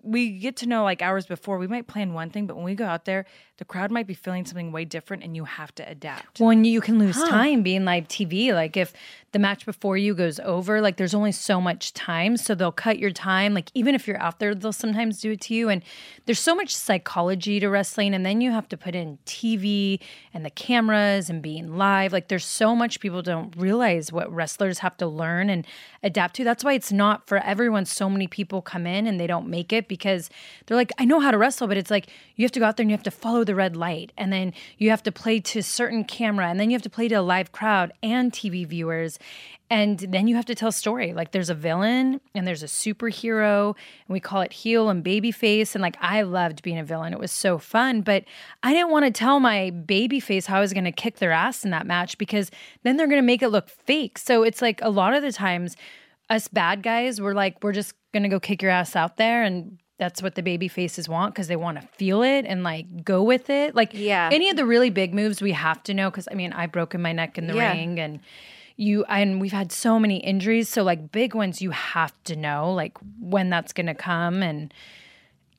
we get to know like hours before we might plan one thing but when we go out there the crowd might be feeling something way different and you have to adapt Well, and you can lose time being live TV. Like if the match before you goes over, like there's only so much time, so they'll cut your time. Like even if you're out there, they'll sometimes do it to you. And there's so much psychology to wrestling, and then you have to put in TV and the cameras and being live. Like there's so much people don't realize what wrestlers have to learn and adapt to. That's why it's not for everyone. So many people come in and they don't make it because they're like, I know how to wrestle, but it's like you have to go out there and you have to follow the red light, and then you have to play to certain camera, and then you have to play to a live crowd and TV viewers. And then you have to tell story. Like there's a villain and there's a superhero, and we call it heel and baby face. And like I loved being a villain. It was so fun. But I didn't want to tell my baby face how I was gonna kick their ass in that match because then they're gonna make it look fake. So it's like a lot of the times us bad guys, we're like, we're just gonna go kick your ass out there and that's what the baby faces want because they want to feel it and like go with it. Like Yeah. any of the really big moves we have to know because I mean I've broken my neck in the Yeah. ring and you and we've had so many injuries. So like big ones you have to know like when that's gonna come and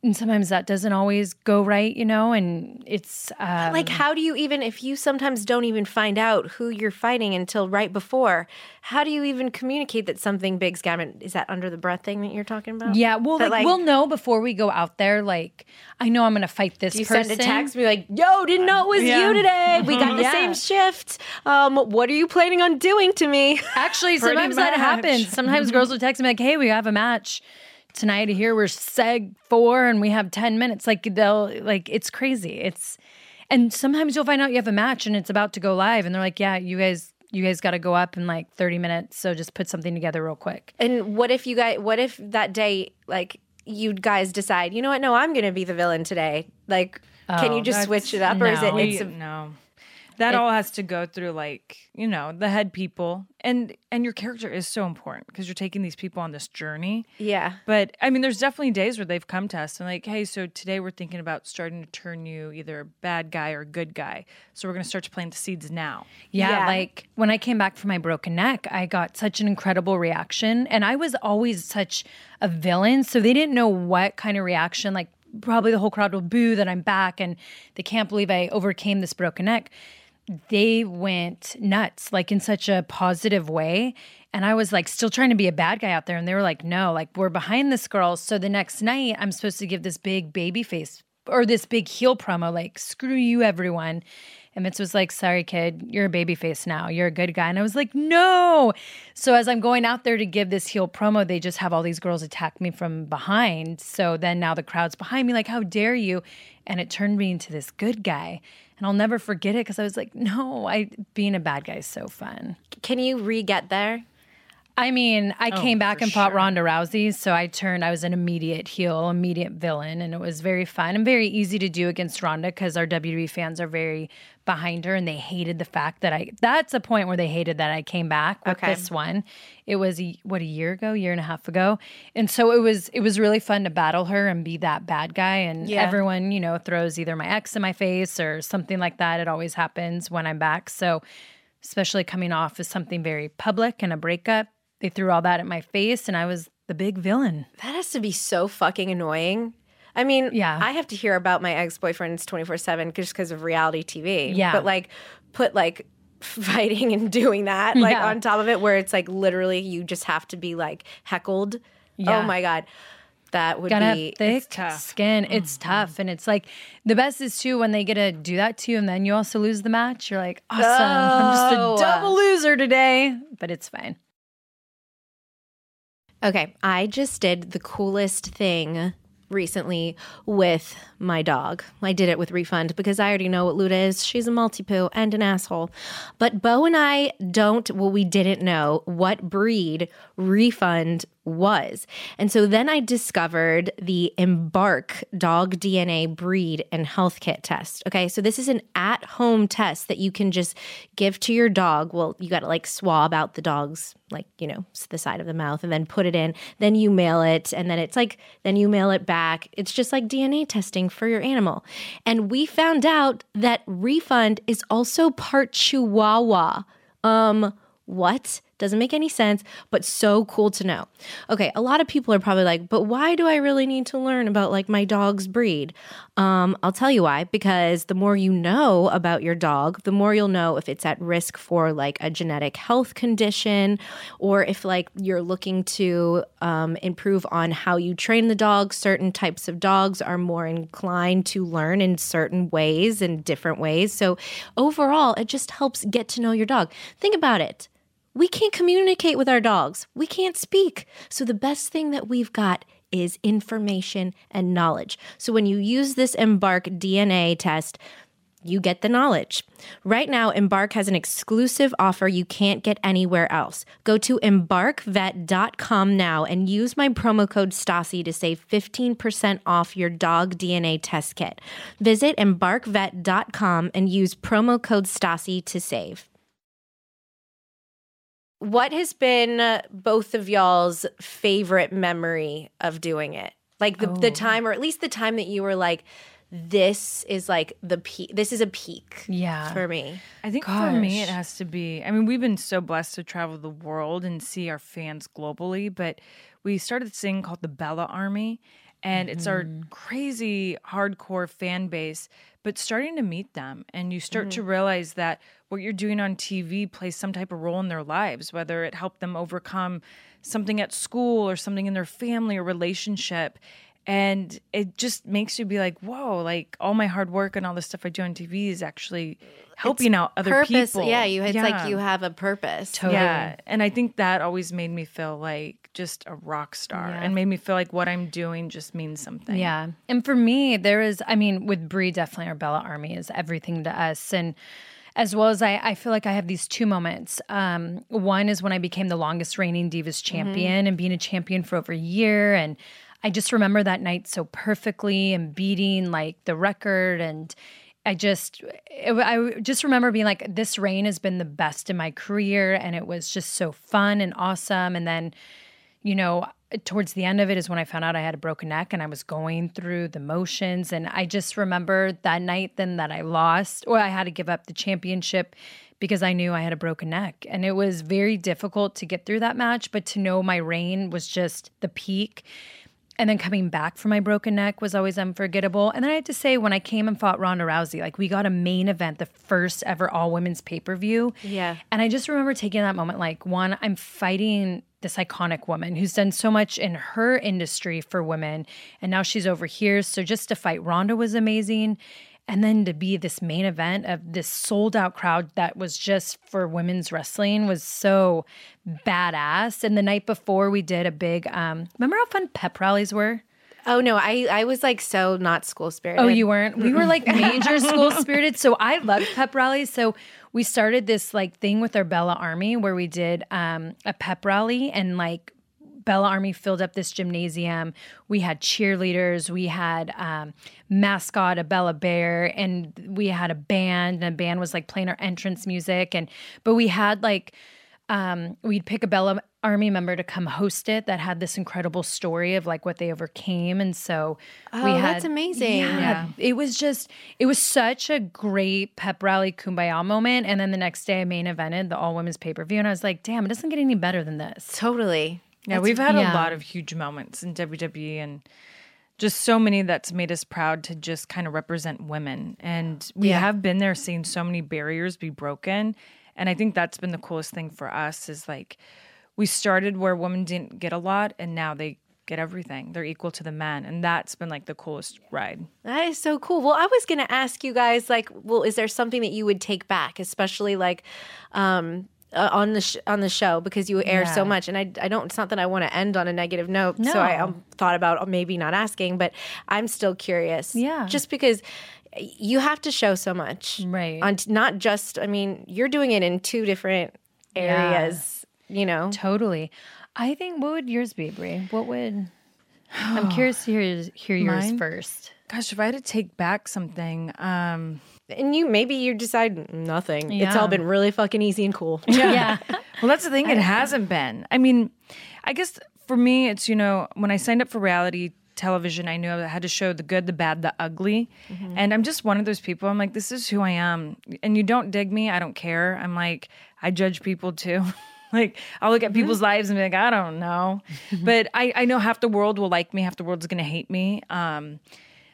and sometimes that doesn't always go right, you know, and it's um, Like, how do you even, if you sometimes don't even find out who you're fighting until right before, how do you even communicate that something big's happening? Is that under the breath thing that you're talking about? yeah, well, But, like, we'll know before we go out there. Like, I know I'm going to fight this You person. send a text, be like, "Yo, didn't know it was Yeah. you today. We got the Yeah. same shift. Um, what are you planning on doing to me?" Actually, Pretty sometimes that happens. Sometimes girls will text me like, "Hey, we have a match tonight. Here we're seg four, and we have ten minutes." Like they'll like it's crazy. It's and sometimes you'll find out you have a match and it's about to go live, and they're like, "Yeah, you guys." You guys got to go up in like 30 minutes, so just put something together real quick. And what if you guys? What if that day, like, you guys decide, you know what? No, I'm going to be the villain today. Like, can oh, you just switch it up, or is it? no. It's We- a, no that all has to go through like you know the head people and and your character is so important because you're taking these people on this journey yeah. but i mean there's definitely days where they've come to us and like hey so today we're thinking about starting to turn you either a bad guy or a good guy so we're going to start to plant the seeds now Yeah, Yeah. like when I came back from my broken neck, I got such an incredible reaction. And I was always such a villain. So they didn't know what kind of reaction, like probably the whole crowd will boo that I'm back and they can't believe I overcame this broken neck. They went nuts, like in such a positive way. And I was like still trying to be a bad guy out there. And they were like, no, like we're behind this girl. So the next night, I'm supposed to give this big baby face or this big heel promo, like, screw you, everyone. And Mitz was like, sorry, kid, you're a baby face now. You're a good guy. And I was like, no. So as I'm going out there to give this heel promo, they just have all these girls attack me from behind. So then now the crowd's behind me, like, how dare you? And it turned me into this good guy. And I'll never forget it because I was like, no, I being a bad guy is so fun. Can you re get there? I mean, I Oh, came back and fought Ronda Rousey, so I turned. I was an immediate heel, immediate villain, and it was very fun and very easy to do against Ronda because our WWE fans are very behind her, and they hated the fact that I. That's a point where they hated that I came back with Okay. this one. It was a, what a year ago, year and a half ago, and so it was. It was really fun to battle her and be that bad guy, and Yeah. everyone you know throws either my ex in my face or something like that. It always happens when I'm back, so especially coming off as something very public and a breakup. They threw all that at my face, and I was the big villain. That has to be so fucking annoying. I mean, Yeah. I have to hear about my ex boyfriends 24 7 just because of reality TV. Yeah. But like, put like fighting and doing that, like Yeah. on top of it, where it's like literally you just have to be like heckled. Yeah. Oh my God. that would gotta be thick tough. skin. It's mm-hmm. tough, and it's like the best is too when they get to do that to you, and then you also lose the match. You're like, awesome, I'm just a double loser today, but it's fine. Okay, I just did the coolest thing recently with my dog. I did it with Refund because I already know what Luda is. She's a Maltipoo and an asshole. But Beau and I don't, well, we didn't know what breed Refund was. And so then I discovered the Embark dog DNA breed and health kit test. Okay, so this is an at home test that you can just give to your dog. Well, you got to like swab out the dog's, like, you know, the side of the mouth and then put it in. Then you mail it. And then it's like, then you mail it back. It's just like DNA testing for your animal. And we found out that Refund is also part Chihuahua. Um, what? Doesn't make any sense, but so cool to know. Okay, a lot of people are probably like, but why do I really need to learn about like my dog's breed? Um, I'll tell you why. Because the more you know about your dog, the more you'll know if it's at risk for like a genetic health condition, or if like you're looking to um, improve on how you train the dog. Certain types of dogs are more inclined to learn in certain ways and different ways. So overall, it just helps get to know your dog. Think about it we can't communicate with our dogs. We can't speak. So the best thing that we've got is information and knowledge. So when you use this Embark DNA test, you get the knowledge. Right now, Embark has an exclusive offer you can't get anywhere else. Go to embarkvet.com now and use my promo code STASSI to save 15% off your dog DNA test kit. Visit embarkvet.com and use promo code STASSI to save. What has been uh, both of y'all's favorite memory of doing it? Like the, the time, or at least the time that you were like, this is like the peak. This is a peak Yeah. for me. I think for me, it has to be. I mean, we've been so blessed to travel the world and see our fans globally, but we started this thing called the Bella Army, and it's our crazy hardcore fan base. But starting to meet them, and you start to realize that what you're doing on TV plays some type of role in their lives, whether it helped them overcome something at school or something in their family or relationship and it just makes you be like whoa like all my hard work and all the stuff i do on tv is actually helping out other purpose. people Yeah, you. It's Yeah. like you have a purpose. Totally. yeah and i think that always made me feel like just a rock star and made me feel like what i'm doing just means something Yeah. And for me, there is, I mean, with Brie, definitely our Bella Army is everything to us. And as well as I, I feel like I have these two moments. Um, one is when I became the longest reigning Divas champion and being a champion for over a year. And I just remember that night so perfectly and beating like the record. And I just, it, I just remember being like, this reign has been the best in my career. And it was just so fun and awesome. And then, you know, towards the end of it is when I found out I had a broken neck and I was going through the motions. And I just remember that night then that I lost or I had to give up the championship because I knew I had a broken neck. And it was very difficult to get through that match, but to know my reign was just the peak. And then coming back from my broken neck was always unforgettable. And then I have to say, when I came and fought Ronda Rousey, like we got a main event, the first ever all women's pay per view. Yeah. And I just remember taking that moment like, one, I'm fighting this iconic woman who's done so much in her industry for women. And now she's over here. So just to fight Ronda was amazing. And then to be this main event of this sold out crowd that was just for women's wrestling was so badass. And the night before, we did a big, um, remember how fun pep rallies were? Oh no, I I was like so not school spirited. Oh, you weren't? We were like major school spirited. So I loved pep rallies. So we started this like thing with our Bella Army where we did um, a pep rally and like Bella Army filled up this gymnasium. We had cheerleaders, we had um, mascot, a Bella Bear, and we had a band. And a band was like playing our entrance music. And but we had like um, we'd pick a Bella Army member to come host it that had this incredible story of like what they overcame. And so we Oh, had that's amazing. Yeah, it was just it was such a great pep rally kumbaya moment. And then the next day I main evented the all women's pay per view, and I was like, damn, it doesn't get any better than this. Totally. Yeah, we've had yeah. a lot of huge moments in WWE and just so many that's made us proud to just kind of represent women. And we Yeah. have been there seeing so many barriers be broken. And I think that's been the coolest thing for us is like we started where women didn't get a lot and now they get everything. They're equal to the men, and that's been like the coolest ride. That is so cool. Well, I was going to ask you guys, like, well, is there something that you would take back, especially like um, uh, on the sh- on the show because you air so much, and I, I don't. It's not that I want to end on a negative note, no. so I um, thought about maybe not asking, but I'm still curious. Yeah. just because you have to show so much, Right. On t- not just, I mean, you're doing it in two different areas. You know, Totally. I think what would yours be, Brie? What would I'm curious to hear hear yours Mine? first. Gosh, if I had to take back something, um, and you maybe you decide nothing. It's all been really fucking easy and cool. Yeah. well, that's the thing. It hasn't been. I mean, I guess for me, it's you know when I signed up for reality television, I knew I had to show the good, the bad, the ugly, and I'm just one of those people. I'm like, this is who I am, and you don't dig me, I don't care. I'm like, I judge people too. like I'll look at people's lives and be like, I don't know, but I I know half the world will like me, half the world's gonna hate me. Um,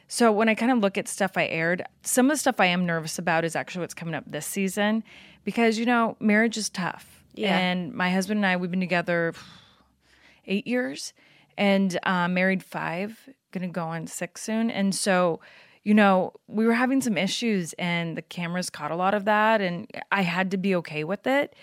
so when I kind of look at stuff I aired, some of the stuff I am nervous about is actually what's coming up this season because you know, marriage is tough. Yeah. And my husband and I we've been together 8 years and uh, married 5, going to go on 6 soon. And so you know, we were having some issues and the cameras caught a lot of that and I had to be okay with it.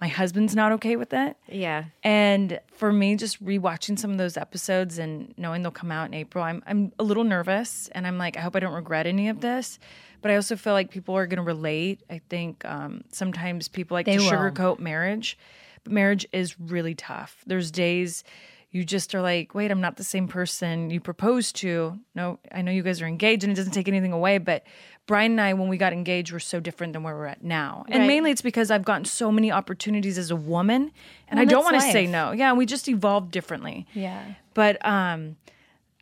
My husband's not okay with it. Yeah. And for me, just rewatching some of those episodes and knowing they'll come out in April, I'm I'm a little nervous, and I'm like, I hope I don't regret any of this. But I also feel like people are going to relate. I think um, sometimes people like They to will. sugarcoat marriage, but marriage is really tough. There's days you just are like, wait, I'm not the same person you proposed to. No, I know you guys are engaged, and it doesn't take anything away, but. Bryan and I, when we got engaged, were so different than where we're at now. And Right. mainly it's because I've gotten so many opportunities as a woman, and I don't want to say no. Yeah, we just evolved differently. Yeah. But um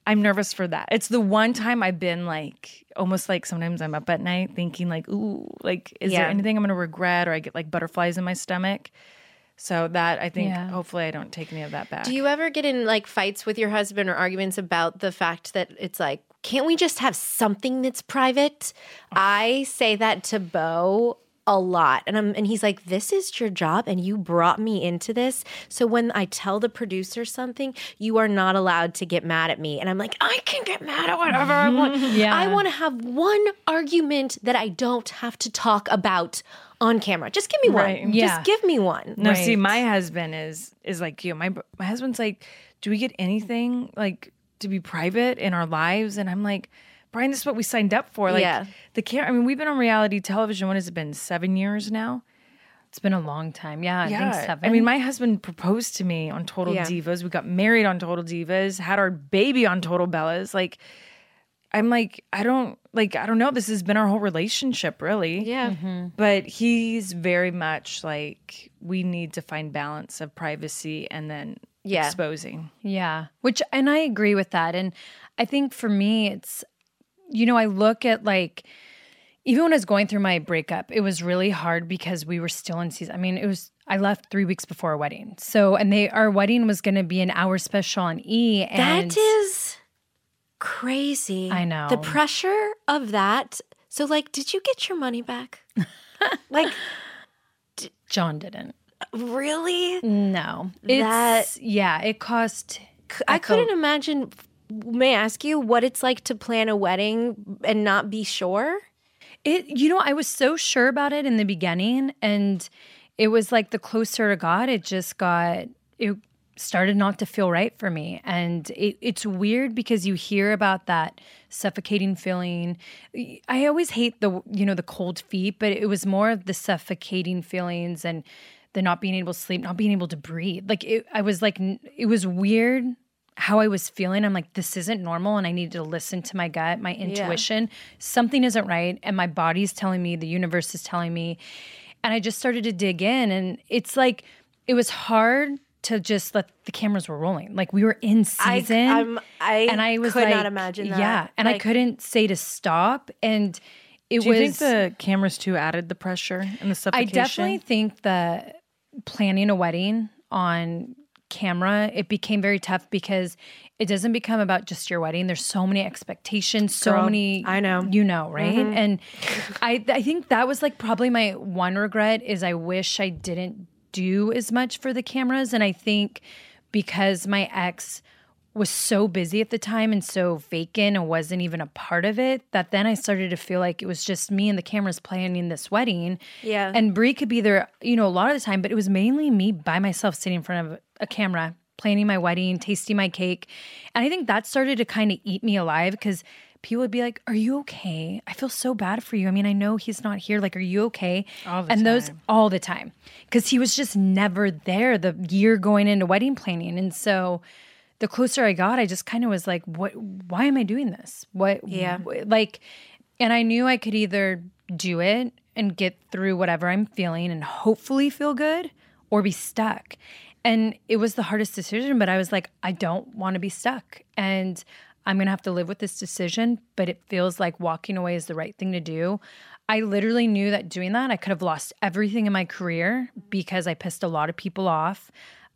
I'm nervous for that. It's the one time I've been like almost like sometimes I'm up at night thinking like, ooh, like is Yeah. there anything I'm gonna regret or I get like butterflies in my stomach. So that I think Yeah. hopefully I don't take any of that back. Do you ever get in like fights with your husband or arguments about the fact that it's like, can't we just have something that's private? I say that to Beau a lot. And I'm and he's like, This is your job and you brought me into this. So when I tell the producer something, you are not allowed to get mad at me. And I'm like, I can get mad at whatever I want. Yeah. I want to have one argument that I don't have to talk about on camera. Just give me one. Right. Yeah. Just give me one. no, see, my husband is is like you. My my husband's like, do we get anything like to be private in our lives? And I'm like, Bryan, this is what we signed up for. Like Yeah. the camera. I mean, we've been on reality television. What has it been? Seven years now. It's been a long time. Yeah, I think seven. I mean, my husband proposed to me on Total Yeah. Divas. We got married on Total Divas, had our baby on Total Bellas. Like, I'm like, I don't like, I don't know. This has been our whole relationship, really. Yeah. Mm-hmm. But he's very much like, we need to find balance of privacy and then Yeah. exposing. Yeah. Which, and I agree with that. And I think for me, it's, you know, I look at like, even when I was going through my breakup, it was really hard because we were still in season. I mean, it was, I left three weeks before our wedding. So, and they, our wedding was going to be an hour special on E. And That is crazy. I know. The pressure of that. So, like, did you get your money back? like, John didn't. Really? No. That- It's, yeah, it cost. I felt- couldn't imagine. May I ask you what it's like to plan a wedding and not be sure? It, you know, I was so sure about it in the beginning, and it was like the closer it got, it just got, it started not to feel right for me. And it, it's weird because you hear about that suffocating feeling. I always hate the, you know, the cold feet, but it was more of the suffocating feelings and the not being able to sleep, not being able to breathe. Like, it, I was like, it was weird how I was feeling. I'm like, this isn't normal. And I needed to listen to my gut, my intuition. Something isn't right. And my body's telling me, the universe is telling me. And I just started to dig in. And it's like, it was hard to just let the cameras were rolling. Like we were in season. I'm- I and I was could not like, imagine that. Yeah. And I couldn't say to stop. And it Do you was. think the cameras too added the pressure and the sub. I definitely think that planning a wedding on camera, it became very tough because it doesn't become about just your wedding. There's so many expectations, so Girl, many I know. you know, right? Mm-hmm. And I I think that was like probably my one regret is I wish I didn't do as much for the cameras and I think because my ex was so busy at the time and so vacant and wasn't even a part of it that then I started to feel like it was just me and the cameras planning this wedding. Yeah. And Brie could be there, you know, a lot of the time, but it was mainly me by myself sitting in front of a camera, planning my wedding, tasting my cake. And I think that started to kind of eat me alive because people would be like, Are you okay? I feel so bad for you. I mean, I know he's not here. Like, are you okay? All the and those all the time because he was just never there the year going into wedding planning. And so the closer I got, I just kind of was like, what, why am I doing this? What, Yeah. wh- like, and I knew I could either do it and get through whatever I'm feeling and hopefully feel good or be stuck. And it was the hardest decision, but I was like, I don't want to be stuck. And I'm going to have to live with this decision, but it feels like walking away is the right thing to do. I literally knew that doing that, I could have lost everything in my career because I pissed a lot of people off,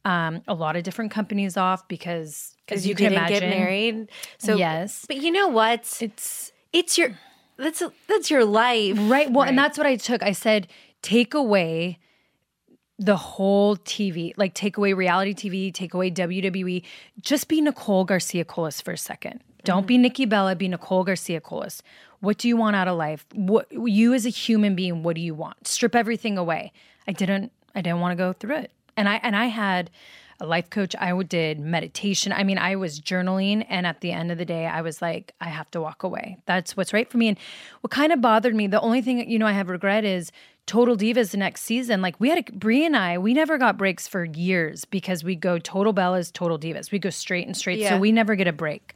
um, a lot of different companies off because, because you, you, can didn't imagine, get married. So Yes. but you know what? it's It's your that's that's your life. Right. Well, and that's what I took. I said, take away the whole TV, like take away reality TV, take away WWE. Just be Nicole Garcia Colace for a second. Don't be Nikki Bella, be Nicole Garcia Colace. What do you want out of life? What you as a human being, what do you want? Strip everything away. I didn't I didn't want to go through it. And I and I had a life coach. I did meditation. I mean, I was journaling. And at the end of the day, I was like, I have to walk away. That's what's right for me. And what kind of bothered me, the only thing, you know, I have regret is Total Divas the next season. Like we had, a, Brie and I, we never got breaks for years because we go Total Bellas, Total Divas. We go straight and straight. Yeah. So we never get a break.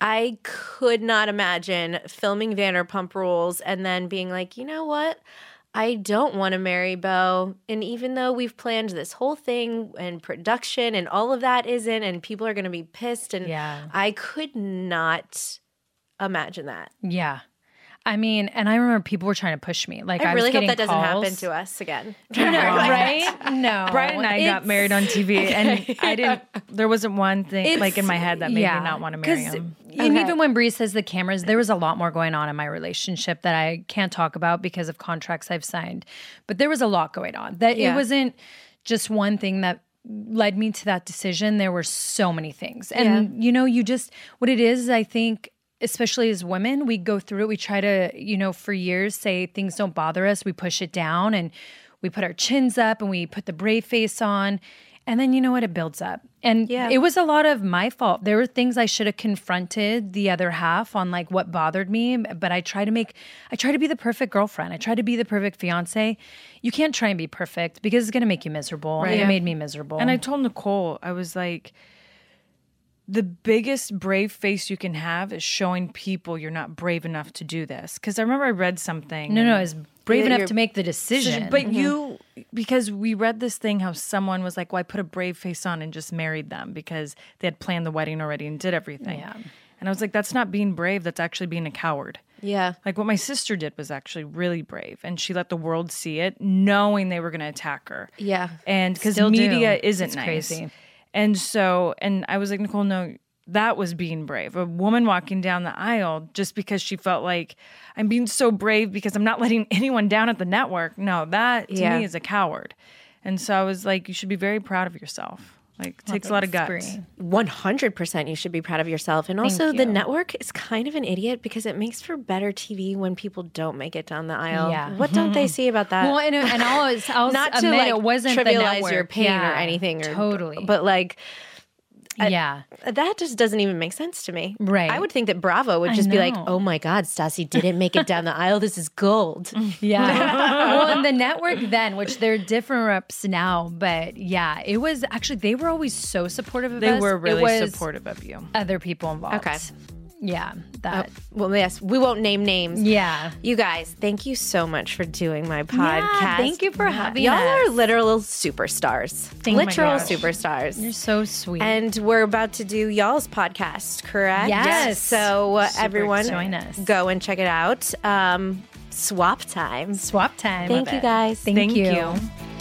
I could not imagine filming Vanderpump Rules and then being like, you know what? I don't want to marry Beau. And even though we've planned this whole thing and production and all of that isn't, and people are going to be pissed, and Yeah. I could not imagine that. Yeah. I mean, and I remember people were trying to push me. Like I, I really was hope getting that doesn't happen to us again. No, right? No. Bryan and I got married on TV, and I didn't. There wasn't one thing like in my head that made me not want to marry him. And even when Brie says the cameras, there was a lot more going on in my relationship that I can't talk about because of contracts I've signed. But there was a lot going on. That Yeah. it wasn't just one thing that led me to that decision. There were so many things. And you know, you just what it is, I think especially as women, we go through it. We try to, you know, for years say things don't bother us. We push it down and we put our chins up and we put the brave face on. And then you know what? It builds up. And Yeah. it was a lot of my fault. There were things I should have confronted the other half on like what bothered me. But I try to make, I try to be the perfect girlfriend. I try to be the perfect fiance. You can't try and be perfect because it's going to make you miserable. And It made me miserable. And I told Nicole, I was like, the biggest brave face you can have is showing people you're not brave enough to do this. Because I remember I read something. no, no, I was brave enough to make the decision. But mm-hmm. you, because we read this thing how someone was like, well, I put a brave face on and just married them because they had planned the wedding already and did everything. Yeah. And I was like, that's not being brave. That's actually being a coward. Yeah. Like what my sister did was actually really brave, and she let the world see it, knowing they were going to attack her. Yeah. and because Still do. media isn't It's nice. crazy. And so, and I was like, Nicole, no, that was being brave. A woman walking down the aisle just because she felt like I'm being so brave because I'm not letting anyone down at the network. No, that to Yeah. me is a coward. And so I was like, you should be very proud of yourself. Like, it takes a lot of guts. 100% you should be proud of yourself. And also, the network is kind of an idiot because it makes for better TV when people don't make it down the aisle. Yeah. What don't they see about that? Well, and, and I'll, always- I'll Not to like it wasn't trivialize your pain Yeah, or anything, or, totally. But like, yeah, that just doesn't even make sense to me. Right. I would think that Bravo would just be like, "Oh my God, Stassi didn't make it down the aisle. This is gold." yeah. well, and the network then, which they're different reps now, but yeah, it was actually they were always so supportive of They us. They were It really was supportive of you. Other people involved. Okay. Yeah, that. Well, yes, we won't name names. Yeah. You guys, thank you so much for doing my podcast. thank you for having Y'all us. are literal superstars. you. Oh literal superstars. You're so sweet. and we're about to do y'all's podcast, correct? Yes. So uh, everyone. Join us. Go and check it out. Um, swap time. swap time. Thank you guys. Thank, Thank you. you.